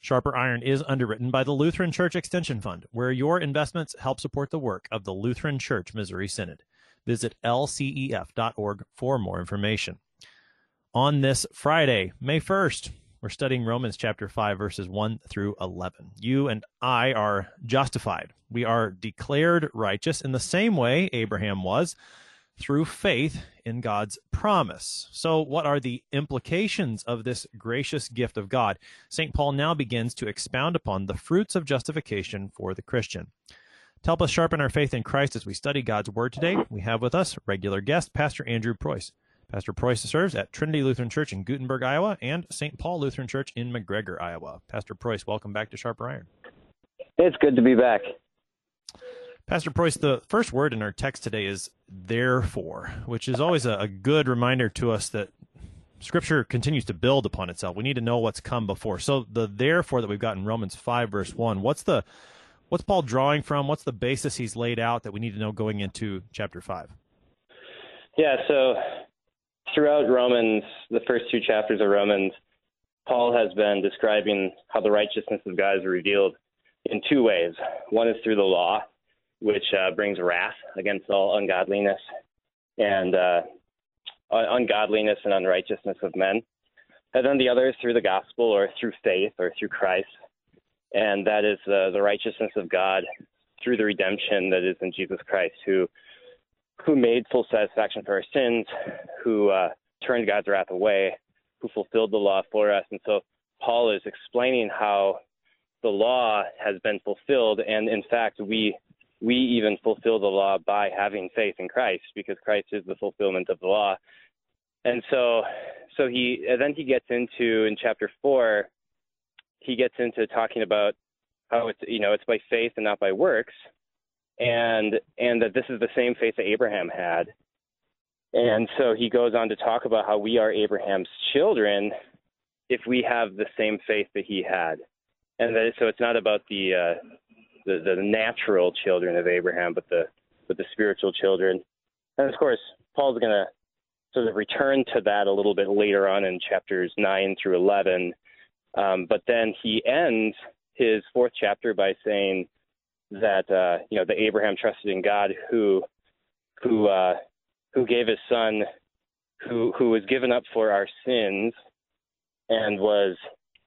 Sharper Iron is underwritten by the Lutheran Church Extension Fund, where your investments help support the work of the Lutheran Church Missouri Synod. Visit lcef.org for more information. On this Friday, May 1st, we're studying Romans chapter 5, verses 1 through 11. You and I are justified. We are declared righteous in the same way Abraham was through faith in God's promise. So, what are the implications of this gracious gift of God? St. Paul now begins to expound upon the fruits of justification for the Christian. To help us sharpen our faith in Christ as we study God's Word today, we have with us regular guest, Pastor Andrew Preuss. Pastor Preuss serves at Trinity Lutheran Church in Guttenberg, Iowa, and St. Paul Lutheran Church in McGregor, Iowa. Pastor Preuss, welcome back to Sharper Iron. It's good to be back. Pastor Preuss, the first word in our text today is therefore, which is always a, a, good reminder to us that Scripture continues to build upon itself. We need to know what's come before. So the therefore that we've got in Romans five verse one, what's the what's Paul drawing from? What's the basis he's laid out that we need to know going into chapter five? Yeah, so throughout Romans, the first two chapters of Romans, Paul has been describing how the righteousness of God is revealed in two ways. One is through the law, which uh, brings wrath against all ungodliness and uh, ungodliness and unrighteousness of men. And then the other is through the gospel or through faith or through Christ. And that is uh, the righteousness of God through the redemption that is in Jesus Christ, who who made full satisfaction for our sins, who uh, turned God's wrath away, who fulfilled the law for us. And so Paul is explaining how the law has been fulfilled, and in fact, we we even fulfill the law by having faith in Christ because Christ is the fulfillment of the law. And so so he and then he gets into in chapter 4 he gets into talking about how it's you know it's by faith and not by works and and that this is the same faith that Abraham had. And so he goes on to talk about how we are Abraham's children if we have the same faith that he had. And that so it's not about the uh, the, the natural children of Abraham, but the but the spiritual children. And of course, Paul's going to sort of return to that a little bit later on in chapters nine through eleven. Um, but then he ends his fourth chapter by saying that uh, you know that Abraham trusted in God, who who uh, who gave his son, who who was given up for our sins, and was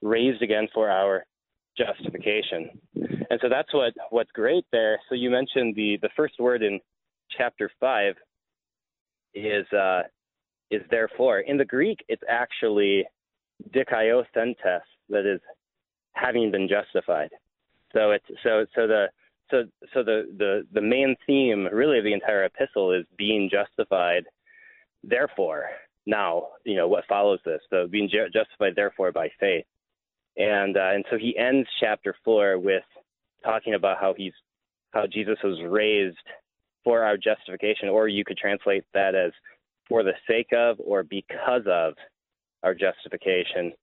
raised again for our justification. And so that's what what's great there. So you mentioned the the first word in chapter five is uh, is therefore. In the Greek, it's actually dikaiosthentes, that is having been justified. So it's so so the so so the the the main theme really of the entire epistle is being justified. Therefore, now you know what follows this. So being justified therefore by faith, and uh, and so he ends chapter four with talking about how he's how Jesus was raised for our justification, or you could translate that as for the sake of or because of our justification.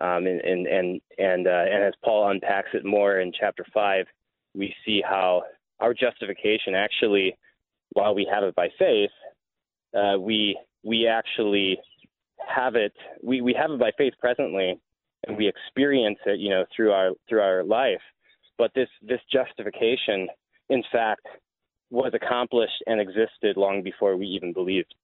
Um, and and and and, uh, and as Paul unpacks it more in chapter five, we see how our justification actually, while we have it by faith, uh, we we actually have it we, we have it by faith presently, and we experience it, you know, through our through our life. But this this justification, in fact, was accomplished and existed long before we even believed.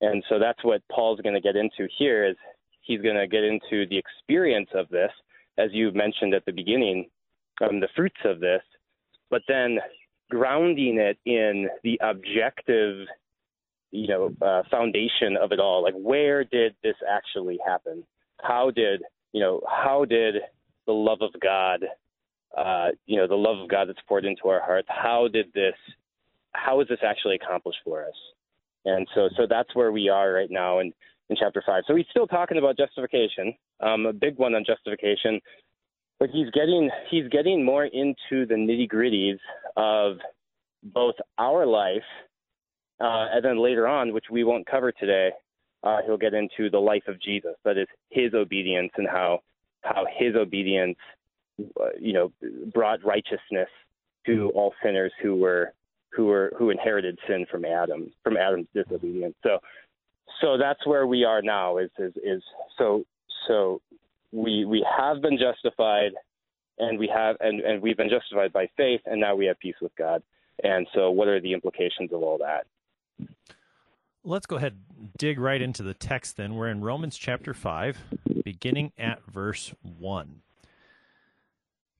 And so that's what Paul's going to get into here is he's going to get into the experience of this, as you mentioned at the beginning, um, the fruits of this, but then grounding it in the objective, you know, uh, foundation of it all. Like, where did this actually happen? How did, you know, how did the love of God uh, you know, the love of God that's poured into our hearts. How did this, how is this actually accomplished for us? And so, so that's where we are right now in, in chapter five. So he's still talking about justification, um, a big one on justification, but he's getting he's getting more into the nitty gritties of both our life Uh, and then later on, which we won't cover today, uh, he'll get into the life of Jesus. That is his obedience and how how his obedience, uh, you know, brought righteousness to all sinners who were who were who inherited sin from Adam from Adam's disobedience. So so that's where we are now. Is is is so so we we have been justified, and we have and and we've been justified by faith, and now we have peace with God. And so, what are the implications of all that? Let's go ahead and dig right into the text then. We're in Romans chapter 5, beginning at verse 1.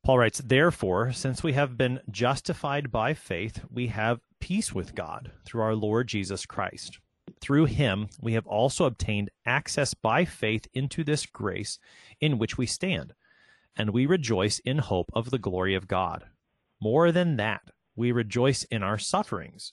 Paul writes, Therefore, since we have been justified by faith, we have peace with God through our Lord Jesus Christ. Through him, we have also obtained access by faith into this grace in which we stand, and we rejoice in hope of the glory of God. More than that, we rejoice in our sufferings,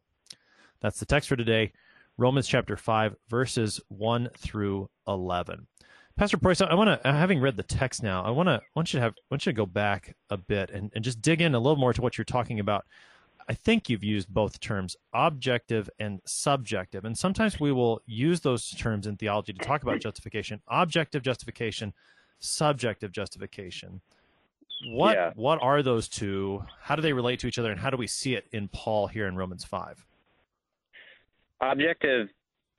That's the text for today, Romans chapter 5, verses 1 through 11. Pastor Preuss, I want to, uh, having read the text now, I want to want you to have want you to go back a bit and, and just dig in a little more to what you're talking about. I think you've used both terms, objective and subjective, and sometimes we will use those terms in theology to talk about justification. Objective justification, subjective justification. What yeah. what are those two? How do they relate to each other, and how do we see it in Paul here in Romans five? Objective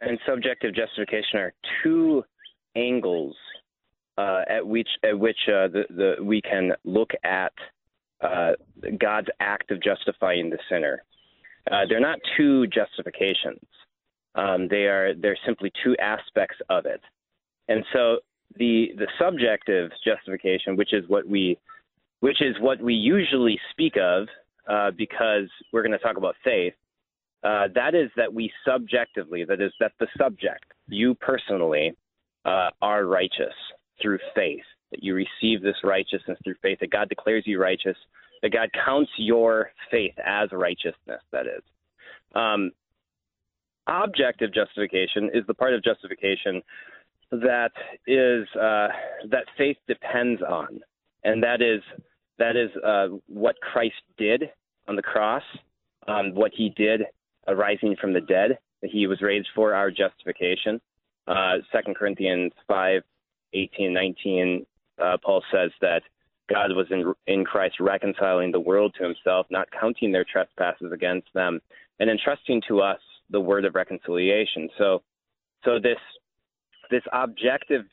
and subjective justification are two angles uh, at which at which uh, the, the we can look at uh, God's act of justifying the sinner. Uh, they're not two justifications. Um, they are they're simply two aspects of it. And so the the subjective justification, which is what we which is what we usually speak of, uh, because we're going to talk about faith. Uh, that is that we subjectively, that is that the subject, you personally, uh, are righteous through faith, that you receive this righteousness through faith, that God declares you righteous, that God counts your faith as righteousness, that is. Um, objective justification is the part of justification that is uh, that faith depends on, and that is that is uh, what Christ did on the cross, um, what He did arising from the dead, that He was raised for our justification, uh, Second Corinthians 5, 18, 19, uh, Paul says that God was in, in Christ reconciling the world to himself, not counting their trespasses against them, and entrusting to us the word of reconciliation. So, so this this objective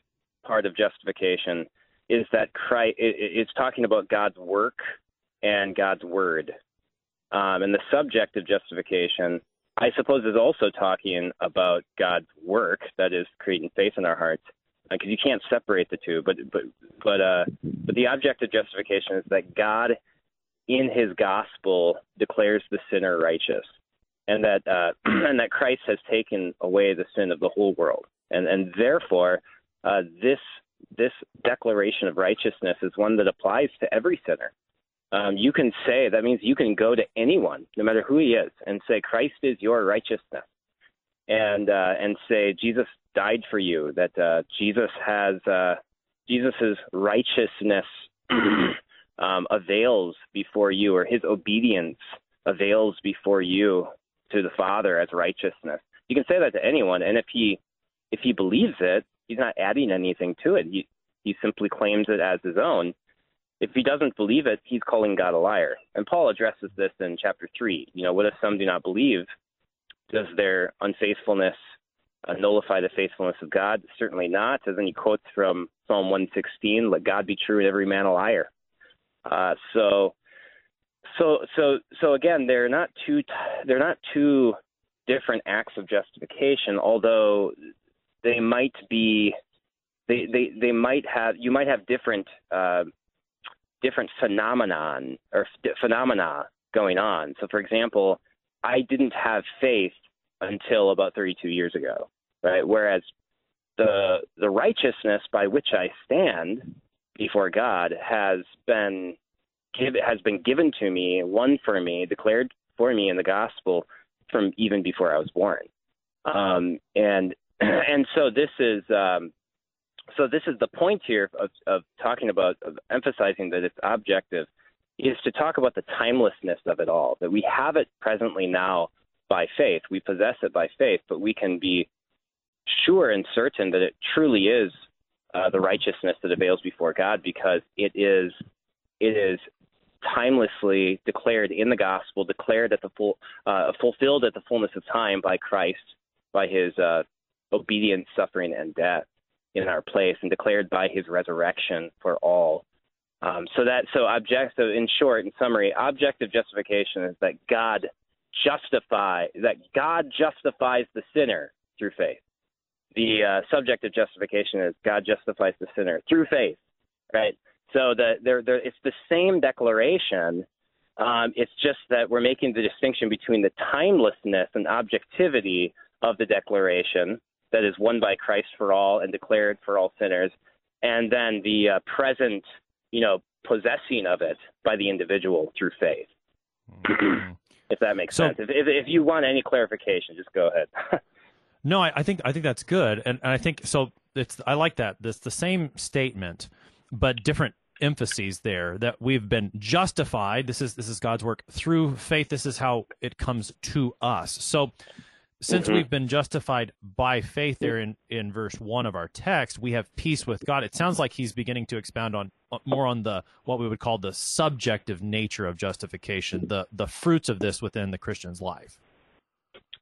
part of justification is that Christ it, it's talking about God's work and God's word, um, and the subject of justification I suppose is also talking about God's work, that is creating faith in our hearts, because uh, you can't separate the two. But but but uh, but the object of justification is that God, in His gospel, declares the sinner righteous, and that uh, and that Christ has taken away the sin of the whole world, and and therefore uh, this this declaration of righteousness is one that applies to every sinner um, you can say that means you can go to anyone, no matter who he is, and say Christ is your righteousness, and uh, and say Jesus died for you. That uh, Jesus has uh, Jesus's righteousness um, avails before you, or his obedience avails before you to the Father as righteousness. You can say that to anyone, and if he if he believes it, he's not adding anything to it. He he simply claims it as his own if he doesn't believe it, he's calling God a liar. And Paul addresses this in chapter 3. You know, what if some do not believe? does their unfaithfulness uh, nullify the faithfulness of God? Certainly not. As then he quotes from Psalm 116, "Let God be true and every man a liar." Uh, so, so, so, so again, they're not two. They're not two different acts of justification, although they might be. They, they, they might have. You might have different. Uh, different phenomenon or phenomena going on. So, for example, I didn't have faith until about 32 years ago, right? Whereas the the righteousness by which I stand before God has been give, has been given to me, won for me, declared for me in the gospel from even before I was born. Um, and and so this is um, so this is the point here of, of talking about of emphasizing that it's objective is to talk about the timelessness of it all that we have it presently now by faith. We possess it by faith but we can be sure and certain that it truly is uh, the righteousness that avails before God because it is it is timelessly declared in the gospel declared at the full uh, fulfilled at the fullness of time by Christ by his uh, obedience suffering and death in our place and declared by his resurrection for all. Um, so that so objective in short, in summary, objective justification is that God justify that God justifies the sinner through faith. The uh, subjective justification is God justifies the sinner through faith, right? So the there there it's the same declaration. Um, it's just that we're making the distinction between the timelessness and objectivity of the declaration that is won by Christ for all and declared for all sinners, and then the uh, present, you know, possessing of it by the individual through faith. Mm-hmm. if that makes so, sense. If, if, if you want any clarification, just go ahead. no, I, I, think I think that's good, and, and I think so. It's I like that. It's the same statement, but different emphases there that we've been justified this is this is god's work through faith this is how it comes to us so since mm-hmm. we've been justified by faith there in, in verse one of our text, we have peace with God. It sounds like he's beginning to expound on uh, more on the what we would call the subjective nature of justification, the the fruits of this within the Christian's life.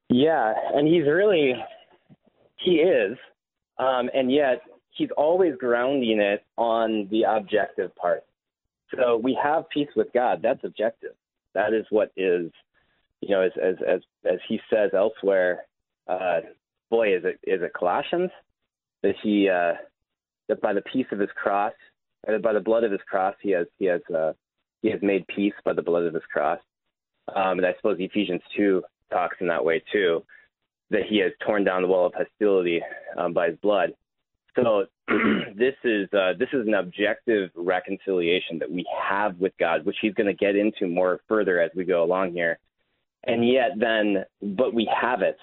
Yeah, and he's really he is, um, and yet he's always grounding it on the objective part. So we have peace with God. That's objective. That is what is you know, as as as as he says elsewhere, uh, boy, is it is it Colossians that he uh, that by the peace of his cross, or by the blood of his cross, he has he has uh, he has made peace by the blood of his cross. Um, and I suppose Ephesians two talks in that way too, that he has torn down the wall of hostility um, by his blood. So this is uh, this is an objective reconciliation that we have with God, which he's going to get into more further as we go along here and yet then, but we have it.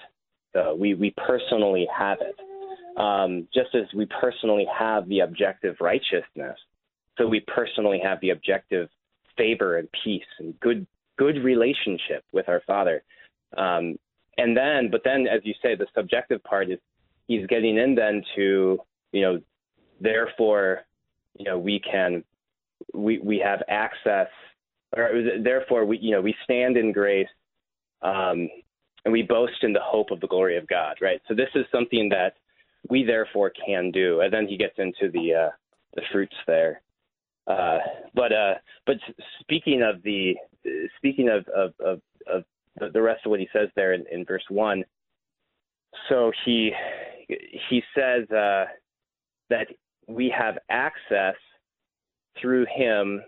Uh, we we personally have it, um, just as we personally have the objective righteousness. So we personally have the objective favor and peace and good good relationship with our Father. Um, and then, but then, as you say, the subjective part is he's getting in then to you know, therefore, you know, we can we we have access, or therefore we you know we stand in grace um, and we boast in the hope of the glory of God, right? So this is something that we therefore can do. And then he gets into the uh, the fruits there. Uh, but uh, but speaking of the speaking of of, of, of the rest of what he says there in, in verse one, so he he says uh, that we have access through him,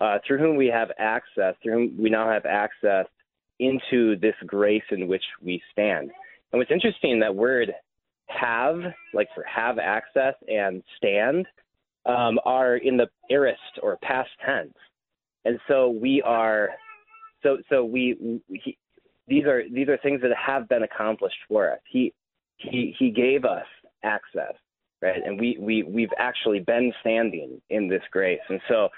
uh, through whom we have access, through whom we now have access into this grace in which we stand. And what's interesting, that word have, like for have access and stand, um, are in the aorist or past tense. And so we are, so so we, he, these are these are things that have been accomplished for us. He he he gave us access, right? And we we we've actually been standing in this grace. And so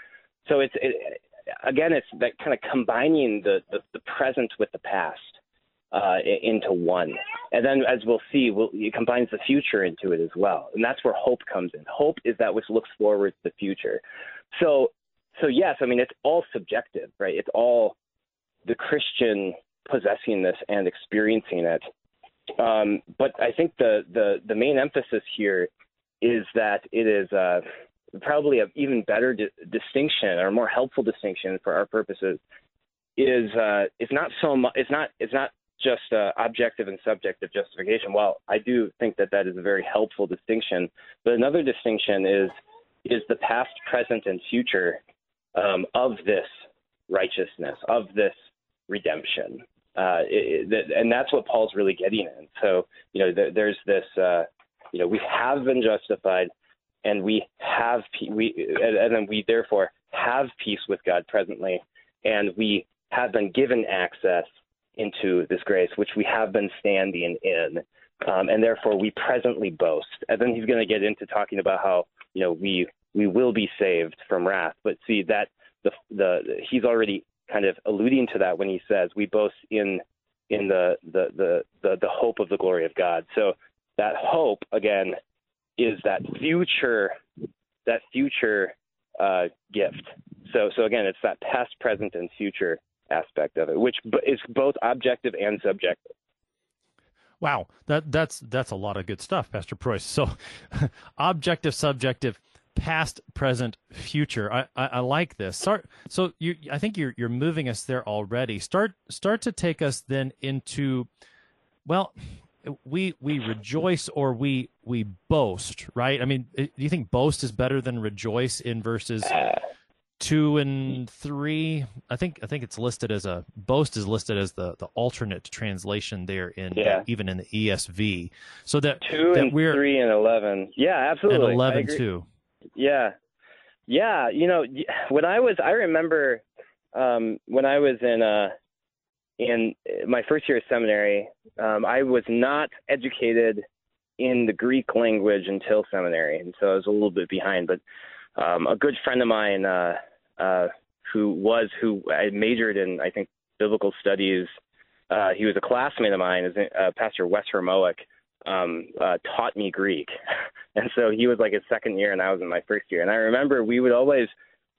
so it's it, again, it's that kind of combining the, the, the present with the past uh, into one. And then, as we'll see, we'll, it combines the future into it as well. And that's where hope comes in. Hope is that which looks forward to the future. So, so yes, I mean, it's all subjective, right? It's all the Christian possessing this and experiencing it. Um, but I think the, the, the main emphasis here is that it is uh, probably an even better di- distinction or more helpful distinction for our purposes is uh, it's not so it's not it's not just uh, objective and subjective justification. Well, I do think that that is a very helpful distinction, but another distinction is is the past, present, and future um, of this righteousness, of this redemption. Uh, it, it, and that's what Paul's really getting in. So, you know, th- there's this, uh, you know, we have been justified, and we have, we, and, and then we therefore have peace with God presently, and we have been given access into this grace, which we have been standing in, um, and therefore we presently boast. And then he's going to get into talking about how you know we we will be saved from wrath. But see that the the he's already kind of alluding to that when he says we boast in in the the the the, the hope of the glory of God. So that hope again is that future that future uh, gift. So so again, it's that past, present, and future aspect of it, which is both objective and subjective. Wow, that that's that's a lot of good stuff, Pastor Preuss. So, objective, subjective, past, present, future. I, I, I, like this. Start. So you, I think you're you're moving us there already. Start start to take us then into, well, we we rejoice or we we boast, right? I mean, do you think boast is better than rejoice in verses two and three? I think I think it's listed as a boast is listed as the the alternate translation there in yeah. even in the ESV. So that two that and we're, three and eleven. Yeah, absolutely. And eleven too. Yeah, yeah. You know, when I was, I remember um, when I was in uh, in my first year of seminary, um, I was not educated in the Greek language until seminary, and so I was a little bit behind. But um, a good friend of mine, uh, uh, who was who I majored in, I think, biblical studies. Uh, he was a classmate of mine, uh, Pastor Wes Hermoic um, uh, taught me Greek, and so he was like his second year, and I was in my first year. And I remember we would always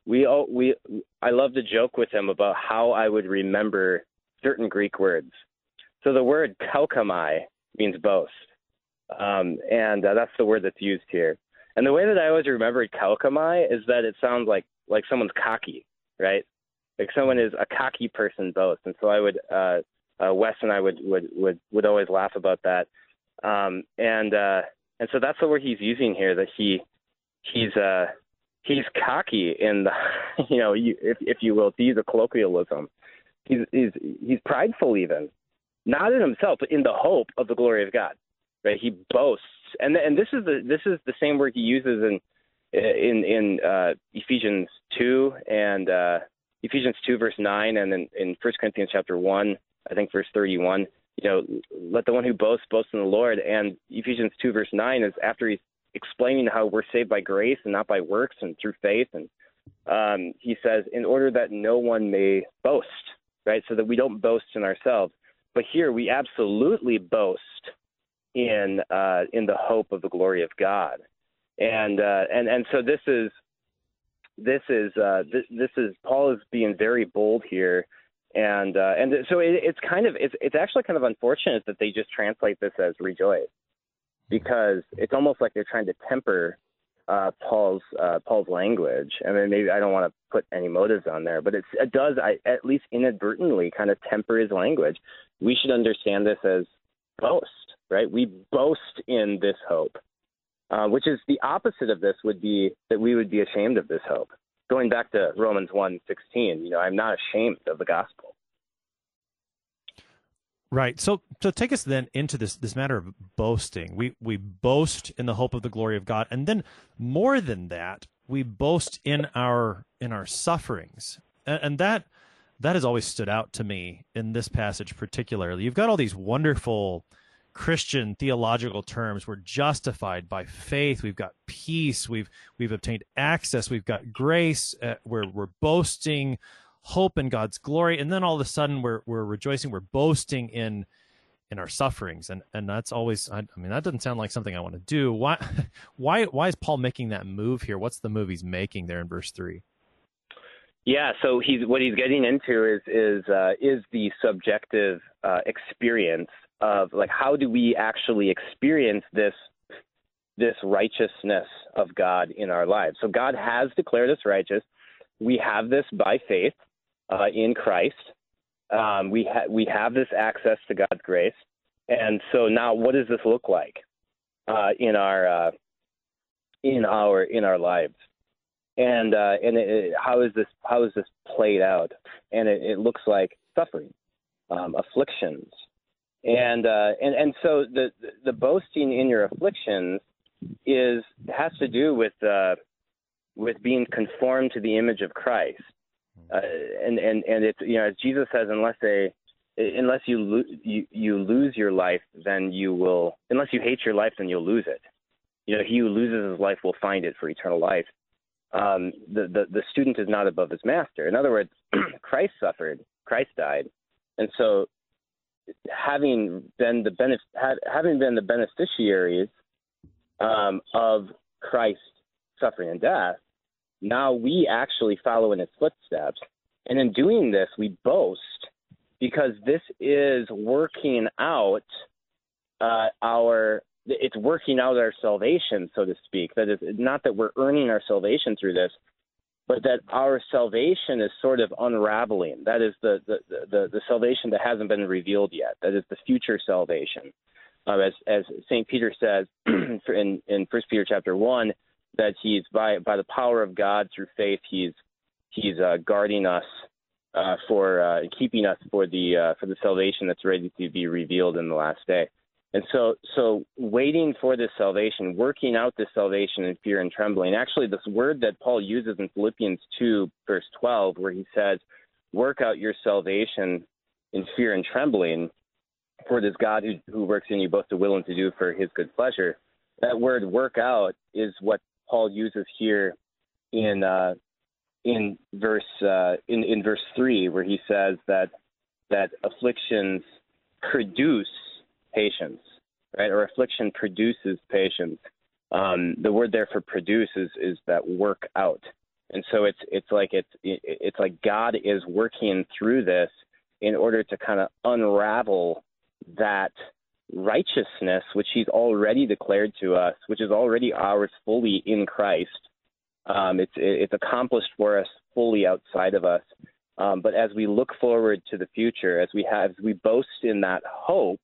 we all we I loved to joke with him about how I would remember certain Greek words. So the word kaukamai means boast, um, and uh, that's the word that's used here. And the way that I always remembered kaukamai is that it sounds like like someone's cocky, right? Like someone is a cocky person boast. And so I would uh, uh, Wes and I would would would would always laugh about that. Um, and uh, and so that's the word he's using here. That he he's uh, he's cocky in the you know you, if if you will to use a colloquialism. He's he's he's prideful even, not in himself, but in the hope of the glory of God. Right? He boasts, and and this is the this is the same word he uses in in in uh, Ephesians two and uh, Ephesians two verse nine, and in in First Corinthians chapter one, I think verse thirty one you know, let the one who boasts boast in the Lord. And Ephesians 2, verse 9 is after he's explaining how we're saved by grace and not by works and through faith. And um, he says, in order that no one may boast, right? So that we don't boast in ourselves. But here we absolutely boast in uh, in the hope of the glory of God. And uh, and and so this is this is uh, this, this is Paul is being very bold here and uh, and so it, it's kind of it's it's actually kind of unfortunate that they just translate this as rejoice because it's almost like they're trying to temper uh, Paul's uh, Paul's language. I mean, maybe I don't want to put any motives on there, but it does I, at least inadvertently kind of temper his language. We should understand this as boast, right? We boast in this hope, uh, which is the opposite of this would be that we would be ashamed of this hope going back to Romans 1 16, you know, I'm not ashamed of the gospel. Right. So so take us then into this this matter of boasting. We we boast in the hope of the glory of God, and then more than that, we boast in our in our sufferings, and, and that that has always stood out to me in this passage particularly. You've got all these wonderful Christian theological terms. We're justified by faith. We've got peace. We've we've obtained access. We've got grace. Uh, we're we're boasting hope in God's glory, and then all of a sudden we're we're rejoicing. We're boasting in in our sufferings, and and that's always. I, I mean, that doesn't sound like something I want to do. Why why why is Paul making that move here? What's the move he's making there in verse three? Yeah, so he's what he's getting into is is uh, is the subjective uh, experience of like how do we actually experience this this righteousness of God in our lives. So God has declared us righteous. We have this by faith uh, in Christ. Um, we ha- we have this access to God's grace, and so now what does this look like uh, in our uh, in our in our lives? And uh, and it, it, how is this how is this played out? And it, it looks like suffering, um, afflictions, and uh, and and so the the boasting in your afflictions is has to do with uh, with being conformed to the image of Christ, uh, and and and it's you know as Jesus says, unless a unless you, lo- you you lose your life, then you will unless you hate your life, then you'll lose it. You know, he who loses his life will find it for eternal life. Um, the, the the student is not above his master. In other words, Christ suffered, Christ died, and so having been the benef- having been the beneficiaries um, of Christ's suffering and death, now we actually follow in his footsteps. And in doing this, we boast because this is working out uh, our it's working out our salvation, so to speak. That is not that we're earning our salvation through this, but that our salvation is sort of unraveling. That is the the, the, the salvation that hasn't been revealed yet. That is the future salvation um, as as Saint Peter says in in First Peter chapter one, that he's by by the power of God through faith, he's he's uh, guarding us uh, for uh, keeping us for the uh, for the salvation that's ready to be revealed in the last day. And so, so waiting for this salvation, working out this salvation in fear and trembling. Actually, this word that Paul uses in Philippians 2, verse 12, where he says, Work out your salvation in fear and trembling, for it is God who, who works in you both to will and to do for his good pleasure. That word work out is what Paul uses here in uh, in verse uh, in, in verse three, where he says that that afflictions produce patience, right? Or affliction produces patience. Um, the word there for produce is, is that work out, and so it's it's like it's it's like God is working through this in order to kind of unravel that righteousness which he's already declared to us, which is already ours fully in Christ. Um, it's it's accomplished for us fully outside of us. Um, but as we look forward to the future, as we have, as we boast in that hope,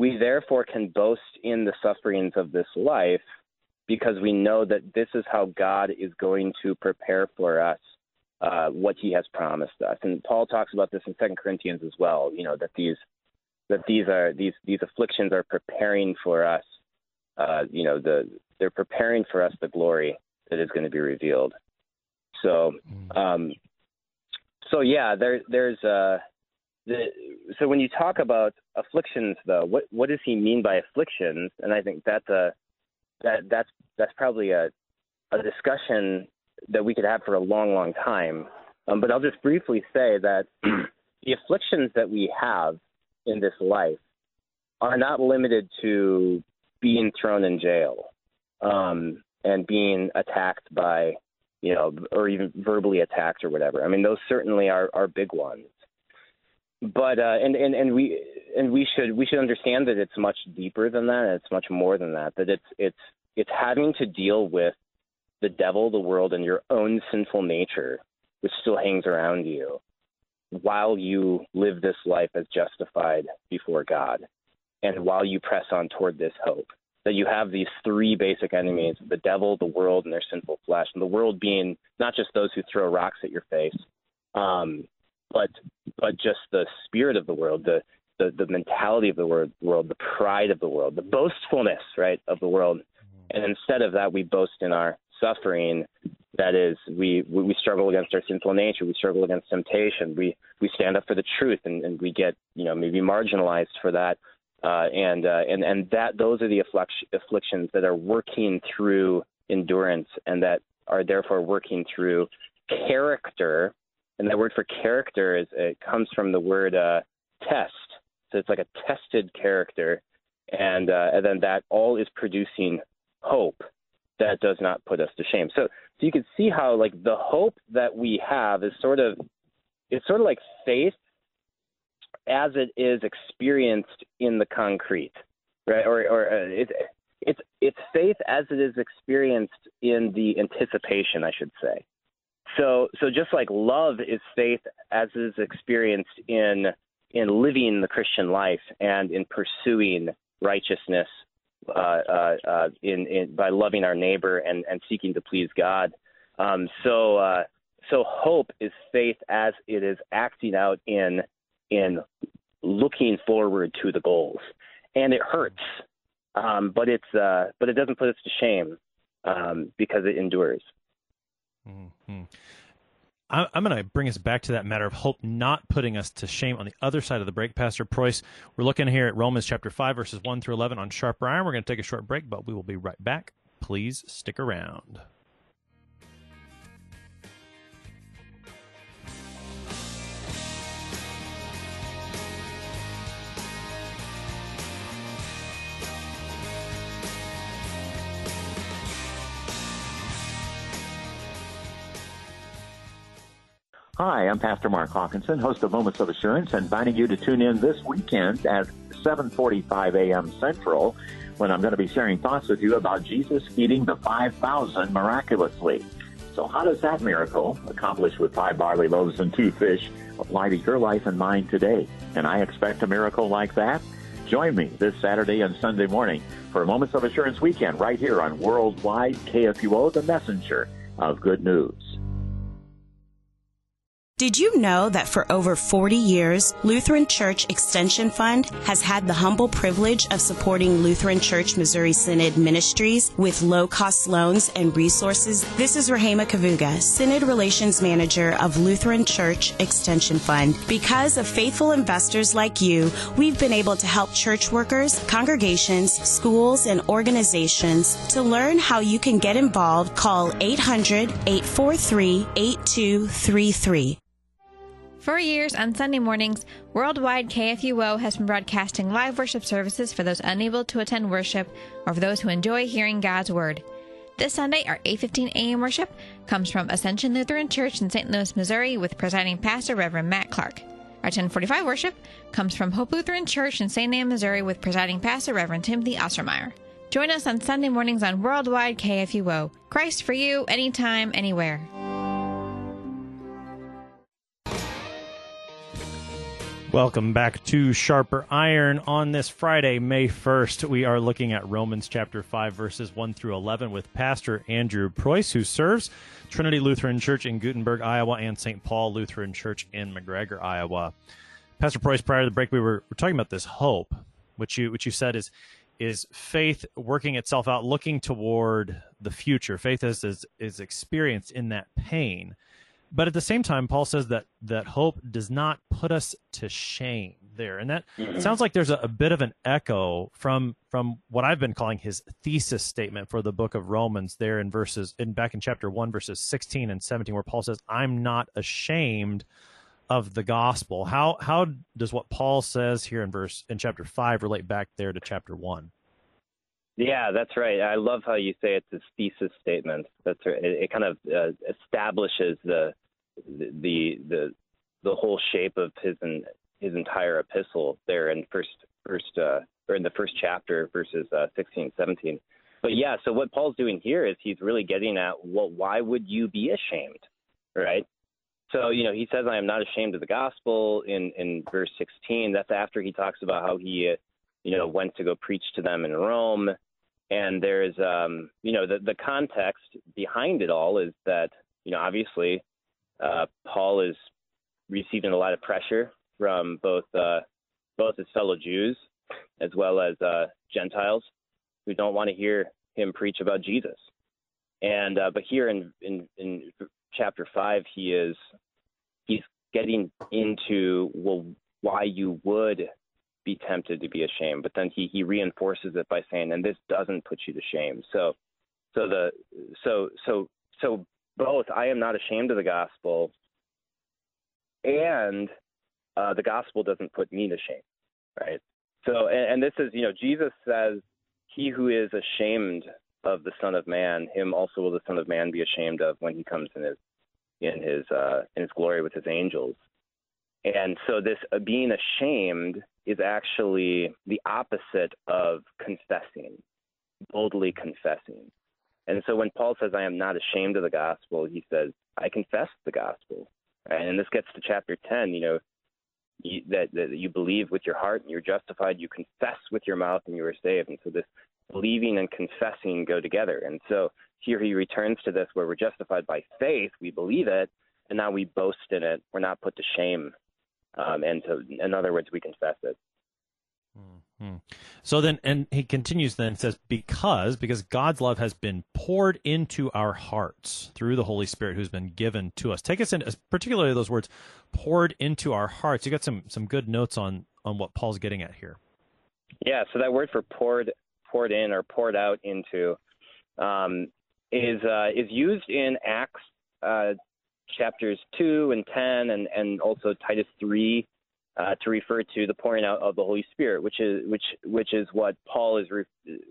we therefore can boast in the sufferings of this life because we know that this is how God is going to prepare for us uh, what He has promised us. And Paul talks about this in Second Corinthians as well. You know that these that these are these these afflictions are preparing for us. Uh, you know, the they're preparing for us the glory that is going to be revealed. So, mm. um, so yeah, there there's uh, the so when you talk about afflictions, though, what what does he mean by afflictions? And I think that's a that that's that's probably a a discussion that we could have for a long, long time. Um, but I'll just briefly say that the afflictions that we have in this life are not limited to being thrown in jail um, and being attacked by, you know, or even verbally attacked or whatever. I mean, those certainly are, are big ones. But uh, and, and and we and we should we should understand that it's much deeper than that. It's much more than that. That it's it's it's having to deal with the devil, the world, and your own sinful nature, which still hangs around you while you live this life as justified before God and while you press on toward this hope. That you have these three basic enemies the devil, the world, and their sinful flesh. And the world being not just those who throw rocks at your face, um, but but just the spirit of the world, the the, the mentality of the world, world, the pride of the world, the boastfulness, right, of the world. And instead of that, we boast in our suffering. That is we we struggle against our sinful nature. We struggle against temptation. We we stand up for the truth and, and we get you know maybe marginalized for that. Uh, and uh, and and that those are the afflictions that are working through endurance and that are therefore working through character and that word for character is it comes from the word uh, test so it's like a tested character and uh, and then that all is producing hope that does not put us to shame. So so you can see how like the hope that we have is sort of it's sort of like faith as it is experienced in the concrete, right? Or or uh, it, it's it's faith as it is experienced in the anticipation, I should say. So so just like love is faith as is experienced in in living the Christian life and in pursuing righteousness uh, uh, uh, in, in by loving our neighbor and, and seeking to please God. Um, so uh, so hope is faith as it is acting out in in looking forward to the goals, and it hurts, um, but it's uh, but it doesn't put us to shame um, because it endures. Mm-hmm. I'm going to bring us back to that matter of hope not putting us to shame on the other side of the break. Pastor Preuss, we're looking here at Romans chapter 5, verses 1 through 11 on Sharper Iron. We're going to take a short break, but we will be right back. Please stick around. Hi, I'm Pastor Mark Hawkinson, host of Moments of Assurance, inviting you to tune in this weekend at 7:45 a.m. Central, when I'm going to be sharing thoughts with you about Jesus feeding the 5,000 miraculously. So, how does that miracle, accomplished with five barley loaves and two fish, apply to your life and mine today? And I expect a miracle like that. Join me this Saturday and Sunday morning for Moments of Assurance weekend right here on Worldwide KFUO, the messenger of good news. Did you know that for over 40 years, Lutheran Church Extension Fund has had the humble privilege of supporting Lutheran Church Missouri Synod ministries with low cost loans and resources? This is Rahema Kavuga, Synod Relations Manager of Lutheran Church Extension Fund. Because of faithful investors like you, we've been able to help church workers, congregations, schools, and organizations. To learn how you can get involved, call 800 843 8233. For years on Sunday mornings, Worldwide KFUO has been broadcasting live worship services for those unable to attend worship or for those who enjoy hearing God's Word. This Sunday, our 8:15 a.m. worship comes from Ascension Lutheran Church in St. Louis, Missouri, with presiding pastor Reverend Matt Clark. Our 1045 worship comes from Hope Lutheran Church in St. Ann, Missouri, with presiding pastor Reverend Timothy Ostermeyer. Join us on Sunday mornings on Worldwide KFUO. Christ for you, anytime, anywhere. Welcome back to Sharper Iron. On this Friday, May 1st, we are looking at Romans chapter 5, verses 1 through 11 with Pastor Andrew Preuss, who serves Trinity Lutheran Church in Guttenberg, Iowa, and St. Paul Lutheran Church in McGregor, Iowa. Pastor Preuss, prior to the break, we were, were talking about this hope, which you, which you said is, is faith working itself out, looking toward the future. Faith is, is, is experienced in that pain. But at the same time, Paul says that that hope does not put us to shame there, and that mm-hmm. sounds like there's a, a, bit of an echo from from what I've been calling his thesis statement for the book of Romans there in verses in back in chapter one verses 16 and 17, where Paul says, "I'm not ashamed." of the gospel how how does what paul says here in verse in chapter 5 relate back there to chapter 1 yeah, that's right. I love how you say it's a thesis statement. That's right. It, it kind of uh, establishes the the the the whole shape of his and his entire epistle there in first first uh, or in the first chapter, verses uh, 16, 17. But yeah, so what Paul's doing here is he's really getting at well, why would you be ashamed, right? So you know, he says, "I am not ashamed of the gospel." In in verse 16, that's after he talks about how he, uh, you know, went to go preach to them in Rome and there's, um, you know, the, the context behind it all is that, you know, obviously uh, Paul is receiving a lot of pressure from both uh, both his fellow Jews as well as uh, Gentiles who don't want to hear him preach about Jesus. And uh, but here in, in in chapter five, he is he's getting into well why you would be tempted to be ashamed. But then he he reinforces it by saying, and this doesn't put you to shame. So so the so so so both I am not ashamed of the gospel and uh, the gospel doesn't put me to shame. Right. So and, and this is, you know, Jesus says, He who is ashamed of the Son of Man, him also will the Son of Man be ashamed of when he comes in his in his uh, in his glory with his angels. And so this uh, being ashamed is actually the opposite of confessing, boldly confessing. And so when Paul says, I am not ashamed of the gospel, he says, I confess the gospel. And this gets to chapter 10, you know, you, that, that you believe with your heart and you're justified, you confess with your mouth and you are saved. And so this believing and confessing go together. And so here he returns to this where we're justified by faith, we believe it, and now we boast in it. We're not put to shame. Um, and so, in other words, we confess it. Mm-hmm. So then, and he continues then says, because, because God's love has been poured into our hearts through the Holy Spirit who's been given to us. Take us into, particularly those words, poured into our hearts. You got some, some good notes on, on what Paul's getting at here. Yeah. So that word for poured, poured in or poured out into, um, is, uh, is used in Acts, uh, chapters two and 10 and, and also Titus three, uh, to refer to the pouring out of the Holy Spirit, which is which which is what Paul is re-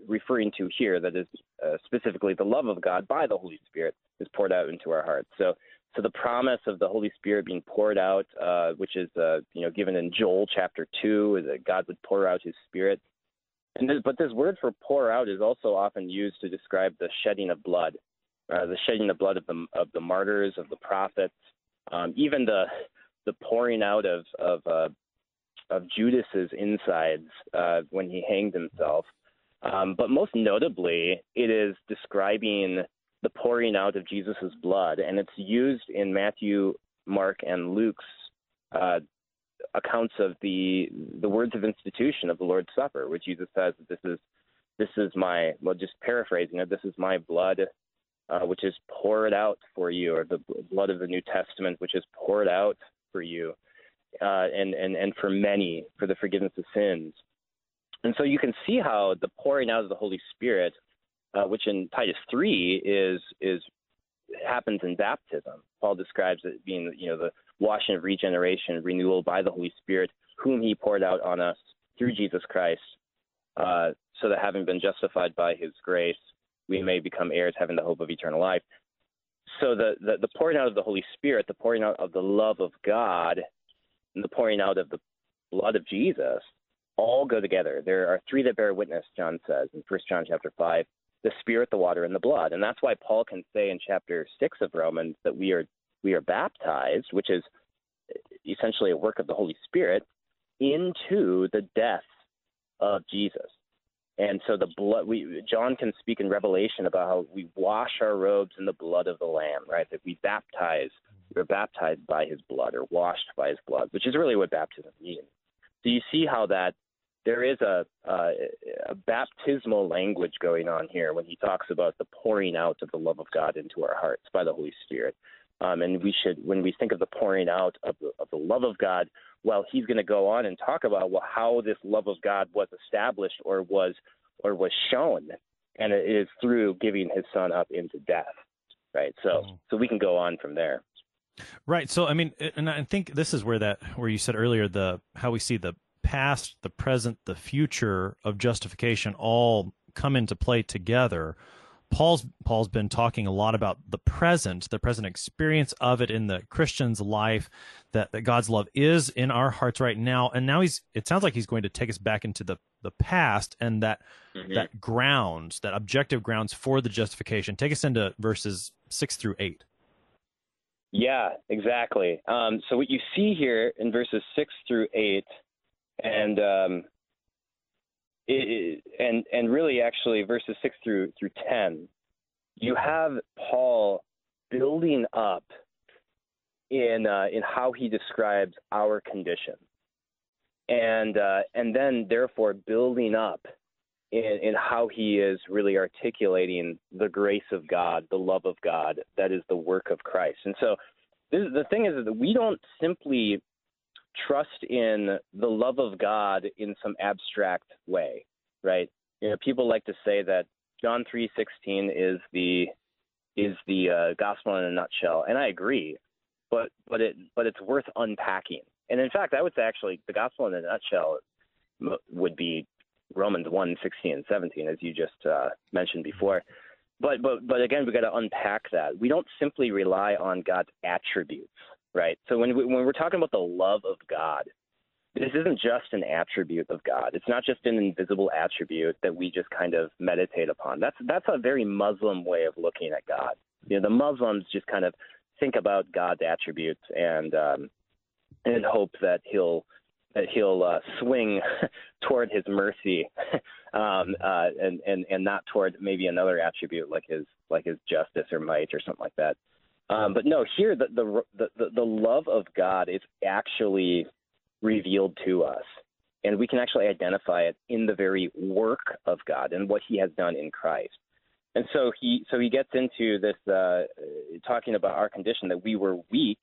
referring to here. That is uh, specifically the love of God by the Holy Spirit is poured out into our hearts. So so the promise of the Holy Spirit being poured out, uh, which is uh, you know given in Joel chapter two, is that God would pour out His Spirit. And this, but this word for pour out is also often used to describe the shedding of blood, uh, the shedding of blood of the of the martyrs, of the prophets, um, even the the pouring out of of uh, of Judas's insides uh, when he hanged himself. Um, but most notably, it is describing the pouring out of Jesus' blood, and it's used in Matthew, Mark, and Luke's uh, accounts of the the words of institution of the Lord's Supper, where Jesus says, "This is this is my well, just paraphrasing it. This is my blood." Uh, which is poured out for you, or the blood of the New Testament, which is poured out for you, uh, and, and, and for many for the forgiveness of sins. And so you can see how the pouring out of the Holy Spirit, uh, which in Titus 3 is, is happens in baptism. Paul describes it being, you know, the washing of regeneration, renewal by the Holy Spirit, whom he poured out on us through Jesus Christ, uh, so that having been justified by his grace, we may become heirs, having the hope of eternal life. So the, the, the pouring out of the Holy Spirit, the pouring out of the love of God, and the pouring out of the blood of Jesus all go together. There are three that bear witness, John says in 1 John chapter 5, the spirit, the water, and the blood. And that's why Paul can say in chapter 6 of Romans that we are we are baptized, which is essentially a work of the Holy Spirit, into the death of Jesus. And so the blood, we, John can speak in Revelation about how we wash our robes in the blood of the Lamb, right? That we baptize, we're baptized by his blood or washed by his blood, which is really what baptism means. So you see how that there is a, a, baptismal language going on here when he talks about the pouring out of the love of God into our hearts by the Holy Spirit. Um, and we should, when we think of the pouring out of the, of the love of God, well, he's going to go on and talk about well, how this love of God was established or was or was shown, and it is through giving his son up into death. Right. So, mm-hmm. so we can go on from there. Right. So, I mean, and I think this is where that where you said earlier the how we see the past, the present, the future of justification all come into play together. Paul's Paul's been talking a lot about the present, the present experience of it in the Christian's life, that, that God's love is in our hearts right now. And now he's it sounds like he's going to take us back into the, the past and that mm-hmm. that grounds, that objective grounds for the justification. Take us into verses six through eight. Yeah, exactly. Um, so what you see here in verses six through eight, and um, it, and and really actually verses six through through ten, you have Paul building up in uh, in how he describes our condition, and uh, and then therefore building up in, in how he is really articulating the grace of God, the love of God that is the work of Christ. And so the thing is that we don't simply trust in the love of God in some abstract way, right? You know, people like to say that John 3:16 is the is the uh, gospel in a nutshell, and I agree, but but it but it's worth unpacking. And in fact, I would say actually the gospel in a nutshell would be Romans 1, 16 and 17, as you just uh, mentioned before. But, but, but again, we've got to unpack that. We don't simply rely on God's attributes, right? So when, we, when we're talking about the love of God, this isn't just an attribute of God. It's not just an invisible attribute that we just kind of meditate upon. That's that's a very Muslim way of looking at God. You know, the Muslims just kind of think about God's attributes and um, and hope that he'll that he'll uh, swing toward his mercy, um, uh, and and and not toward maybe another attribute like his like his justice or might or something like that. Um, but no, here the, the the the love of God is actually revealed to us. And we can actually identify it in the very work of God and what he has done in Christ. And so he so he gets into this uh, talking about our condition that we were weak,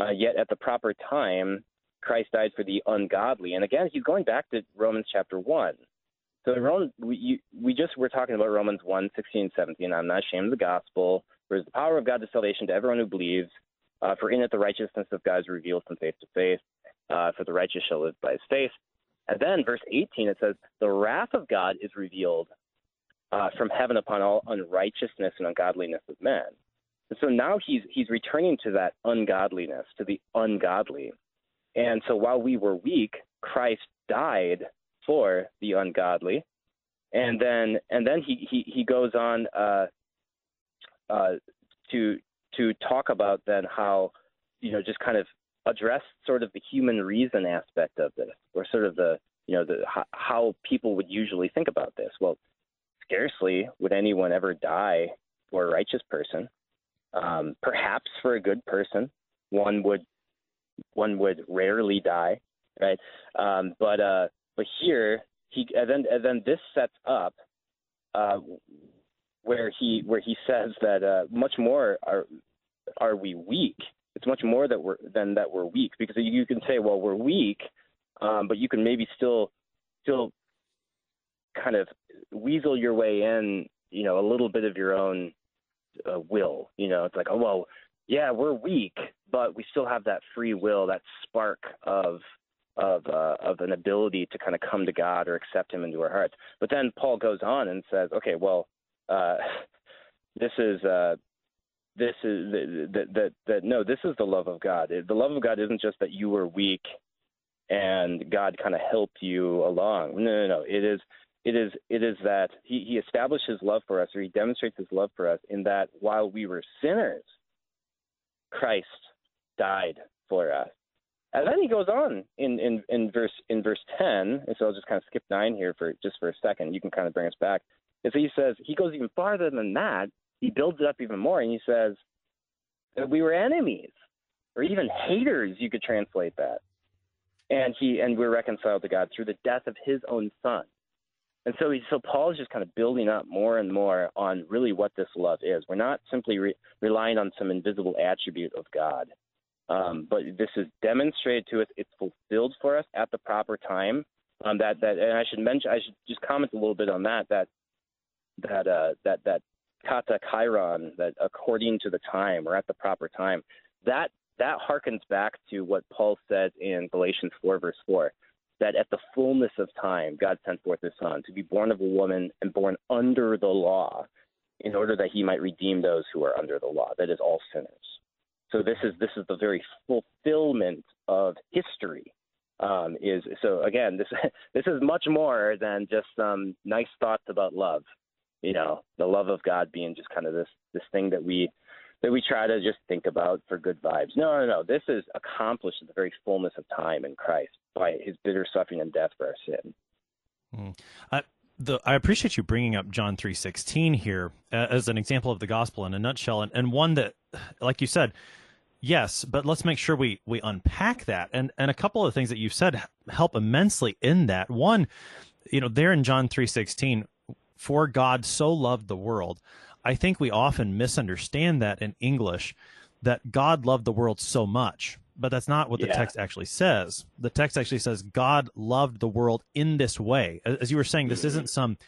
uh, yet at the proper time Christ died for the ungodly. And again, he's going back to Romans chapter one. So Romans, we you, we just were talking about Romans 1, 16, 17. I'm not ashamed of the gospel. For the power of God to salvation to everyone who believes. Uh, for in it the righteousness of God is revealed from faith to faith uh, for the righteous shall live by his faith. And then verse 18, it says, The wrath of God is revealed uh, from heaven upon all unrighteousness and ungodliness of men. And so now he's he's returning to that ungodliness, to the ungodly. And so while we were weak, Christ died for the ungodly. And then and then he he, he goes on uh, uh, to to talk about then how you know just kind of address sort of the human reason aspect of this, or sort of the you know the how people would usually think about this. Well, scarcely would anyone ever die for a righteous person. Um, perhaps for a good person, one would one would rarely die, right? Um, but uh, but here he and then and then this sets up uh, where he where he says that uh, much more are are we weak it's much more that we're than that we're weak because you can say, well, we're weak, um, but you can maybe still still kind of weasel your way in, you know, a little bit of your own uh, will. You know, it's like, oh well, yeah, we're weak, but we still have that free will, that spark of of uh, of an ability to kind of come to God or accept Him into our hearts. But then Paul goes on and says, okay, well, uh, this is uh, this is that, that that no this is the love of god. The love of god isn't just that you were weak and god kind of helped you along. No no no. It is it is it is that he, he established his love for us or he demonstrates his love for us in that while we were sinners christ died for us. And then he goes on in, in, in verse in verse ten, and so I'll just kind of skip nine here for just for a second. You can kind of bring us back. And so he says he goes even farther than that. He builds it up even more and he says we were enemies or even haters you could translate that. And he and we're reconciled to god through the death of his own son. And so he, so paul is just kind of building up more and more on really what this love is. We're not simply re- relying on some invisible attribute of god um, but this is demonstrated to us. It's fulfilled for us at the proper time. Um, that that and i should mention i should just comment a little bit on that that that uh, that that kata kairon, that according to the time or at the proper time, that that harkens back to what Paul said in Galatians 4, verse 4, that at the fullness of time, God sent forth his son to be born of a woman and born under the law in order that he might redeem those who are under the law, that is, all sinners. So this is this is the very fulfillment of history. Um, is so again this this is much more than just some nice thoughts about love you know, the love of God being just kind of this this thing that we that we try to just think about for good vibes. No, no, no. This is accomplished in the very fullness of time in Christ by His bitter suffering and death for our sin. Mm. Uh, the, I appreciate you bringing up John three sixteen here uh, as an example of the gospel in a nutshell, and, and one that, like you said, yes, but let's make sure we we unpack that. And and a couple of things that you've said help immensely in that. One, you know, there in John three sixteen, for God so loved the world. I think we often misunderstand that in English, that God loved the world so much, but that's not what the yeah. text actually says. The text actually says God loved the world in this way. As you were saying, this mm-hmm. isn't some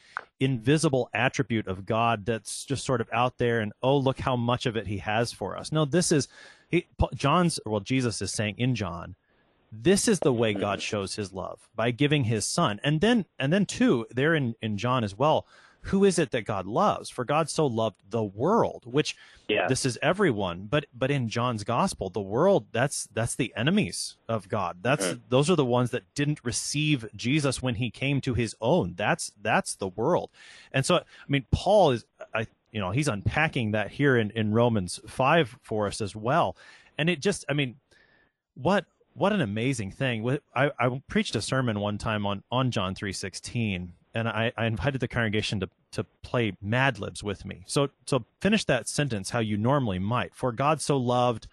invisible attribute of God that's just sort of out there and, oh, look how much of it he has for us. No, this is, he, John's, well, Jesus is saying in John, this is the way God shows his love by giving his son. And then and then too, there in, in John as well, who is it that God loves? For God so loved the world, which Yeah. this is everyone. But but in John's gospel, the world that's that's the enemies of God. That's Mhm. those are the ones that didn't receive Jesus when he came to his own. That's that's the world. And so I mean Paul is I you know, he's unpacking that here in, in Romans five for us as well. And it just I mean what what an amazing thing. I, I preached a sermon one time on, on John 3.16, and I, I invited the congregation to, to play Mad Libs with me. So, so finish that sentence how you normally might. For God so loved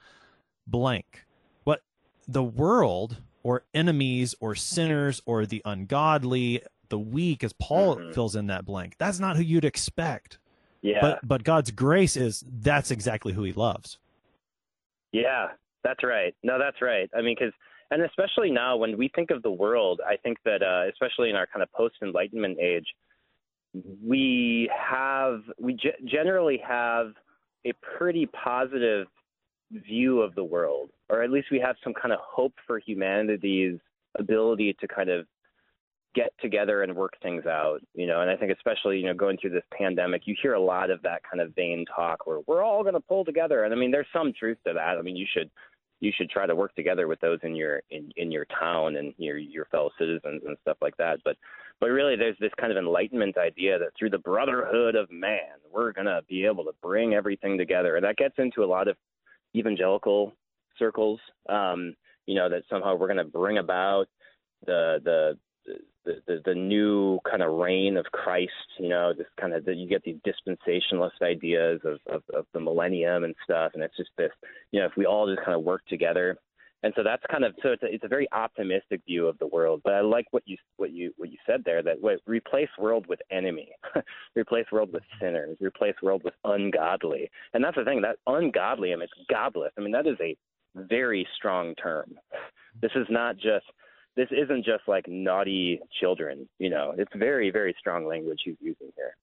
blank. What the world or enemies or sinners or the ungodly, the weak, as Paul Mhm. fills in that blank, that's not who you'd expect. Yeah. But, but God's grace is that's exactly who he loves. Yeah, that's right. No, that's right. I mean, because, and especially now when we think of the world, I think that, uh, especially in our kind of post Enlightenment age, we have, we ge- generally have a pretty positive view of the world, or at least we have some kind of hope for humanity's ability to kind of get together and work things out, you know. And I think especially, you know, going through this pandemic, you hear a lot of that kind of vain talk where we're all going to pull together. And I mean, there's some truth to that. I mean, you should you should try to work together with those in your in in your town and your your fellow citizens and stuff like that. But but really, there's this kind of enlightenment idea that through the brotherhood of man, we're to be able to bring everything together, and that gets into a lot of evangelical circles. Um, you know, that somehow we're to bring about the the the, the, the new kind of reign of Christ, you know, this kind of that you get these dispensationalist ideas of, of, of the millennium and stuff, and it's just this, you know, if we all just kind of work together, and so that's kind of so it's a, it's a very optimistic view of the world. But I like what you what you what you said there that what, replace world with enemy, replace world with mm-hmm. sinners, replace world with ungodly, and that's the thing that ungodly, I mean, it's godless. I mean, that is a very strong term. This is not just this isn't just like naughty children, you know. It's very, very strong language he's using here.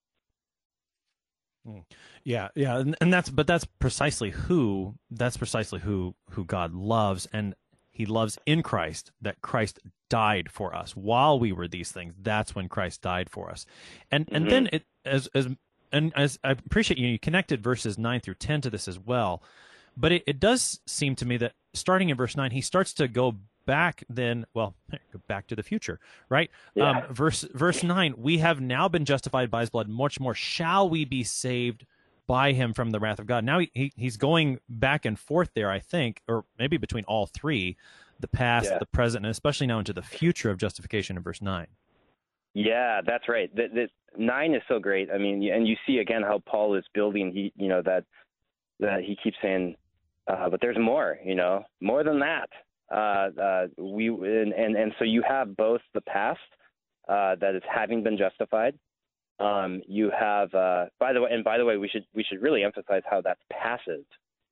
Hmm. Yeah, yeah, and, and that's but that's precisely who that's precisely who who God loves, and He loves in Christ that Christ died for us while we were these things. That's when Christ died for us, and and then mm-hmm. it as as and as I appreciate you, you connected verses nine through ten to this as well, but it, it does seem to me that starting in verse nine, he starts to go back then well back to the future right Yeah. um verse verse 9 we have now been justified by his blood much more shall we be saved by him from the wrath of god now he, he he's going back and forth there i think or maybe between all three the past Yeah. the present and especially now into the future of justification in verse 9 Yeah, that's right. The, the, nine is so great. I mean, and you see again how Paul is building. He, you know, that that he keeps saying, uh, but there's more. You know, more than that. Uh, uh, we and, and and so you have both the past uh, that is having been justified. Um, you have, uh, by the way, and by the way, we should we should really emphasize how that's passive,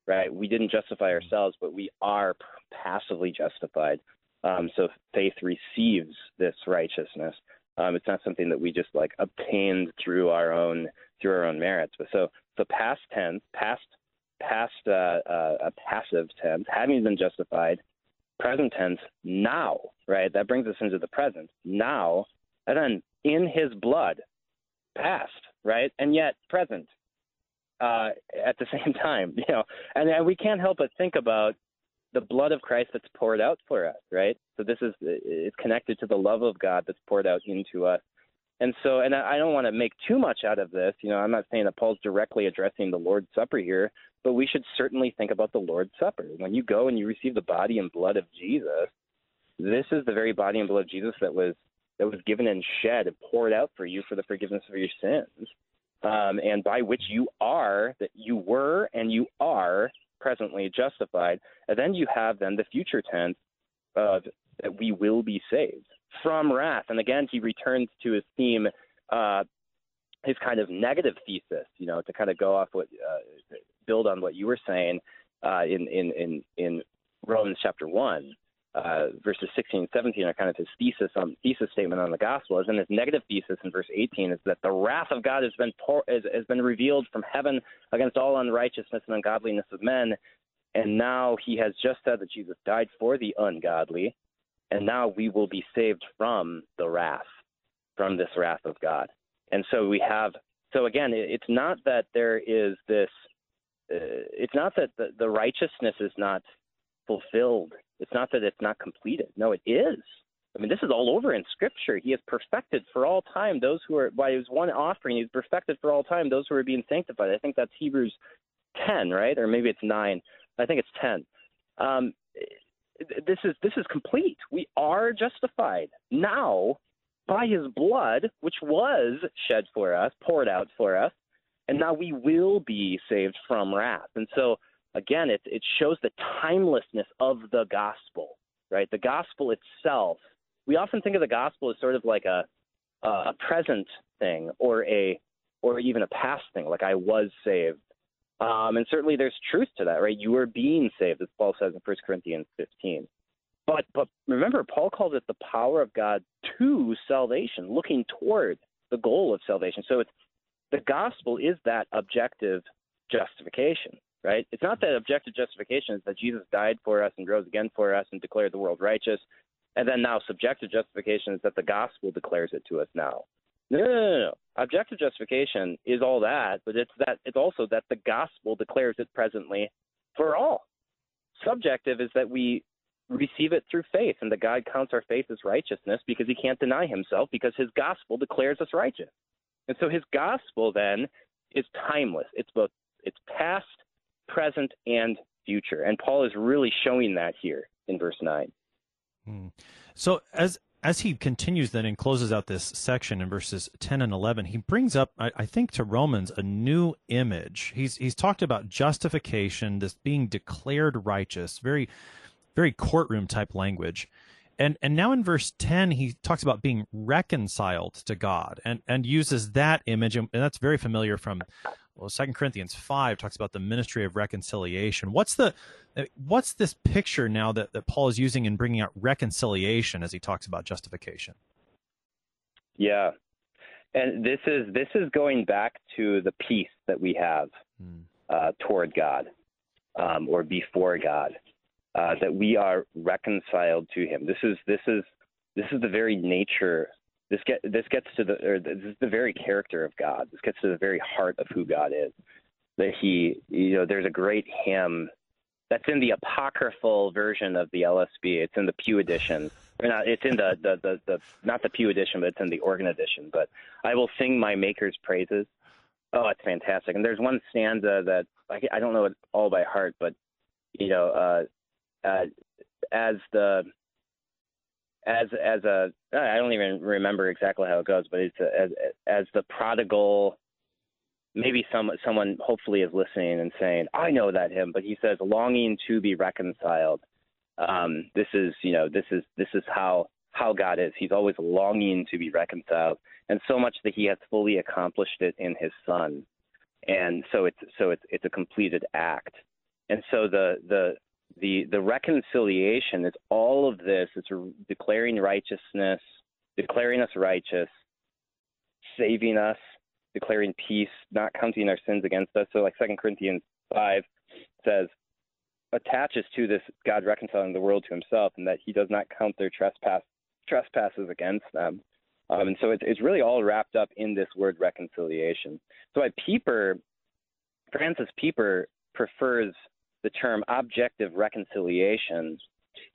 right? We didn't justify ourselves, but we are passively justified. Um, so faith receives this righteousness. Um, it's not something that we just like obtained through our own through our own merits. But so so past tense, past past uh, a passive tense, having been justified. Present tense, now, right? That brings us into the present. Now, and then in His blood, past, right? And yet present uh, at the same time, you know. And, and we can't help but think about the blood of Christ that's poured out for us, right? So this is it's connected to the love of God that's poured out into us. And so, and I don't want to make too much out of this. You know, I'm not saying that Paul's directly addressing the Lord's Supper here, but we should certainly think about the Lord's Supper. When you go and you receive the body and blood of Jesus, this is the very body and blood of Jesus that was that was given and shed and poured out for you for the forgiveness of your sins, um, and by which you are that you were and you are presently justified. And then you have then the future tense of that we will be saved from wrath. And again, he returns to his theme, uh, his kind of negative thesis, you know, to kind of go off what, uh, build on what you were saying uh, in, in, in, in Romans chapter 1. Uh, verses 16 and 17 are kind of his thesis on thesis statement on the gospel. In his negative thesis in verse 18 is that the wrath of God has been has, has been revealed from heaven against all unrighteousness and ungodliness of men, and now he has just said that Jesus died for the ungodly, and now we will be saved from the wrath, from this wrath of God. And so we have. So again, it's not that there is this. Uh, it's not that the, the righteousness is not fulfilled. It's not that it's not completed. No, it is. I mean, this is all over in Scripture. He has perfected for all time those who are, by his one offering, he's perfected for all time those who are being sanctified. I think that's Hebrews 10, right? Or maybe it's 9. I think it's 10. Um, this is this is complete. We are justified now by His blood, which was shed for us, poured out for us, and now we will be saved from wrath. And so, again, it it shows the timelessness of the gospel, right? The gospel itself. We often think of the gospel as sort of like a a present thing or a or even a past thing, like I was saved um, and certainly there's truth to that, right? You are being saved, as Paul says in 1 Corinthians 15. But, but remember, Paul calls it the power of God to salvation, looking toward the goal of salvation. So it's, the gospel is that objective justification, right? It's not that objective justification, it's that Jesus died for us and rose again for us and declared the world righteous. And then now subjective justification is that the gospel declares it to us now. No, no, no, no. Objective justification is all that, but it's that it's also that the gospel declares it presently for all. Subjective is that we receive it through faith, and that God counts our faith as righteousness because He can't deny Himself because His gospel declares us righteous. And so His gospel then is timeless. It's both it's past, present, and future. And Paul is really showing that here in verse nine. Hmm. So as as he continues then and closes out this section in verses 10 and 11 he brings up I, I, think to romans a new image he's he's talked about justification this being declared righteous very very courtroom type language and and now in verse 10 he talks about being reconciled to god and and uses that image and, that's very familiar from well, Second Corinthians five talks about the ministry of reconciliation. What's the uh, what's this picture now that, that Paul is using in bringing out reconciliation as he talks about justification? Yeah, and this is this is going back to the peace that we have hmm. uh, toward God um, or before God, uh, that we are reconciled to Him. This is this is this is the very nature this get this gets to the or this is the very character of God. This gets to the very heart of who God is. That he, you know, there's a great hymn that's in the apocryphal version of the LSB. It's in the Pew edition. Or not, it's in the, the, the, the not the Pew edition, but it's in the organ edition. But I will sing my Maker's praises. Oh, it's fantastic. And there's one stanza that I, I don't know it all by heart, but you know, uh, uh, as the as as a I don't even remember exactly how it goes, but it's a, as as the prodigal. Maybe some someone hopefully is listening and saying, "I know that hymn," but he says, "Longing to be reconciled." Um, this is you know this is this is how how God is. He's always longing to be reconciled, and so much that He has fully accomplished it in His Son, and so it's so it's it's a completed act. And so the the the the reconciliation is all of this. It's declaring righteousness, declaring us righteous, saving us, declaring peace, not counting our sins against us. So, like Second Corinthians five says, attaches to this God reconciling the world to Himself, and that He does not count their trespass trespasses against them. Um, and so it's, it's really all wrapped up in this word reconciliation. So, I Pieper, Francis Pieper prefers the term objective reconciliation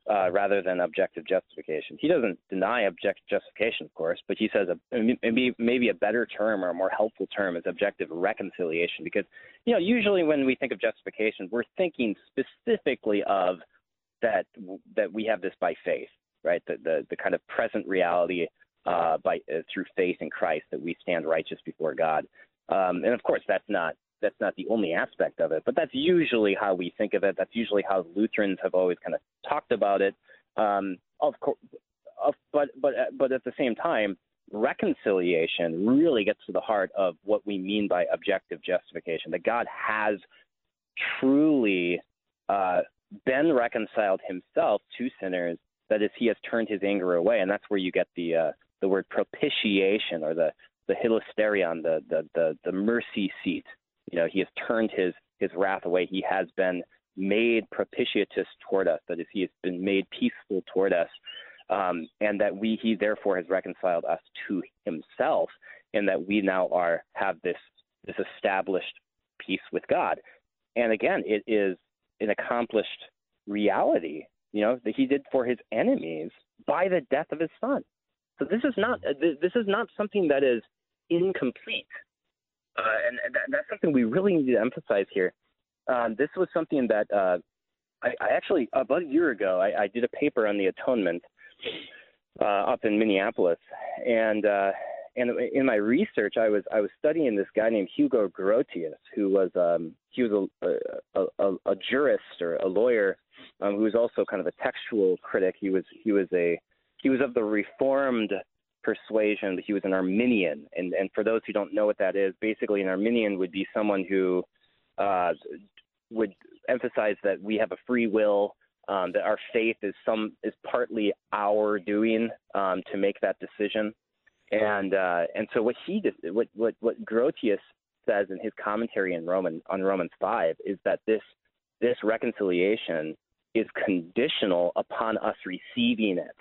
uh, rather than objective justification. He doesn't deny objective justification, of course, but he says a, maybe maybe a better term or a more helpful term is objective reconciliation because you know usually when we think of justification, we're thinking specifically of that that we have this by faith, right? The the, the kind of present reality uh, by uh, through faith in Christ that we stand righteous before God. Um, and of course, that's not that's not the only aspect of it, but that's usually how we think of it. That's usually how Lutherans have always kind of talked about it. Um, of course, but but but at the same time, reconciliation really gets to the heart of what we mean by objective justification. That God has truly uh, been reconciled Himself to sinners. That is, He has turned His anger away, and that's where you get the uh, the word propitiation or the the hilasterion, the, the the the mercy seat you know, he has turned his his wrath away. He has been made propitious toward us. That is, he has been made peaceful toward us. um, and that we he therefore has reconciled us to himself, and that we now are have this this established peace with God. And again, it is an accomplished reality, you know, that he did for his enemies by the death of his son. So this is not this is not something that is incomplete, uh, and, that, that's something we really need to emphasize here. Um, this was something that uh, I, I, actually about a year ago I, I, did a paper on the atonement uh, up in Minneapolis, and uh, and in my research I was I was studying this guy named Hugo Grotius, who was um, he was a, a, a, a jurist or a lawyer um, who was also kind of a textual critic. He was he was a he was of the Reformed persuasion, but he was an Arminian. And and for those who don't know what that is, basically an Arminian would be someone who uh, would emphasize that we have a free will, um, that our faith is some is partly our doing um, to make that decision. And uh, and so what he what what what Grotius says in his commentary in Roman on Romans five is that this this reconciliation is conditional upon us receiving it.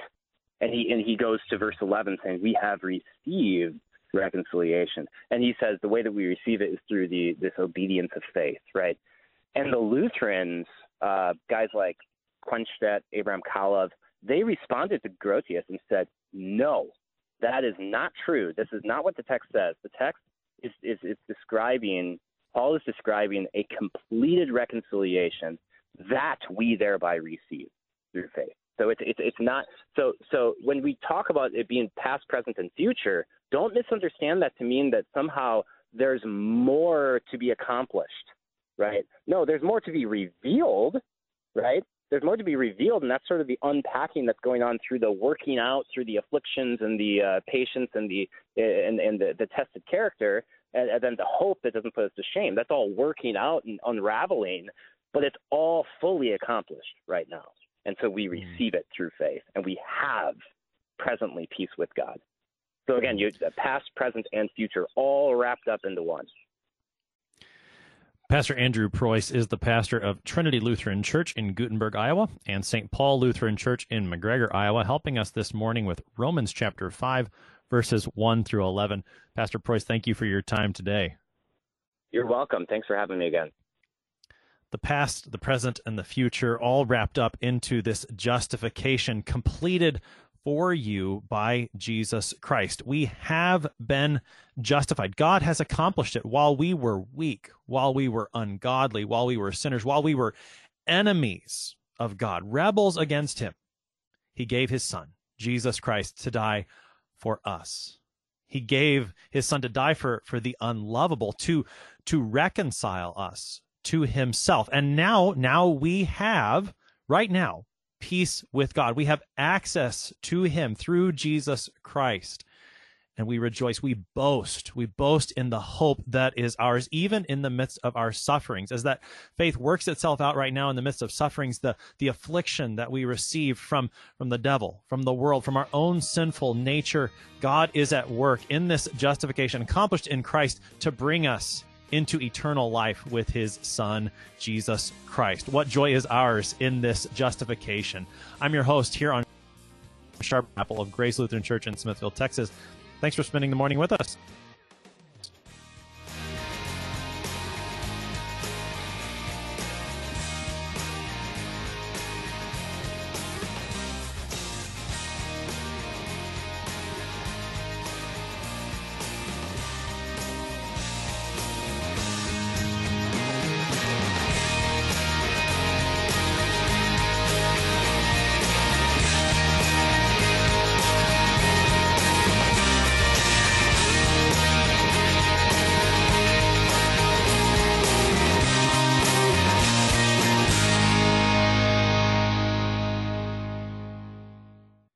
And he and he goes to verse 11 saying, "We have received reconciliation." And he says the way that we receive it is through the this obedience of faith, right? And the Lutherans, uh, guys like Quenstedt, Abraham Calov, they responded to Grotius and said, "No, that is not true. This is not what the text says. The text is is, is describing Paul is describing a completed reconciliation that we thereby receive through faith. So it's it's it's not so so when we talk about it being past, present, and future, don't misunderstand that to mean that somehow there's more to be accomplished, right? No, there's more to be revealed, right? There's more to be revealed, and that's sort of the unpacking that's going on through the working out, through the afflictions and the uh, patience and the and and the, the tested character, and, and then the hope that doesn't put us to shame. That's all working out and unraveling but it's all fully accomplished right now. And so we hmm. receive it through faith, and we have presently peace with God. So again, you past, present, and future all wrapped up into one. Pastor Andrew Preuss is the pastor of Trinity Lutheran Church in Guttenberg, Iowa, and St. Paul Lutheran Church in McGregor, Iowa, helping us this morning with Romans chapter 5, verses 1 through 11. Pastor Preuss, thank you for your time today. You're welcome. Thanks for having me again the past, the present, and the future all wrapped up into this justification completed for you by Jesus Christ. We have been justified. God has accomplished it while we were weak, while we were ungodly, while we were sinners, while we were enemies of God, rebels against Him. He gave His Son, Jesus Christ, to die for us. He gave His Son to die for, for the unlovable, to, to reconcile us to himself. And now, now we have, right now, peace with God. We have access to him through Jesus Christ. And we rejoice, we boast, we boast in the hope that is ours, even in the midst of our sufferings. As that faith works itself out right now in the midst of sufferings, the, the affliction that we receive from, from the devil, from the world, from our own sinful nature, God is at work in this justification accomplished in Christ to bring us into eternal life with his son, Jesus Christ. What joy is ours in this justification? I'm your host here on Sharp Appel of Grace Lutheran Church in Smithville, Texas. Thanks for spending the morning with us.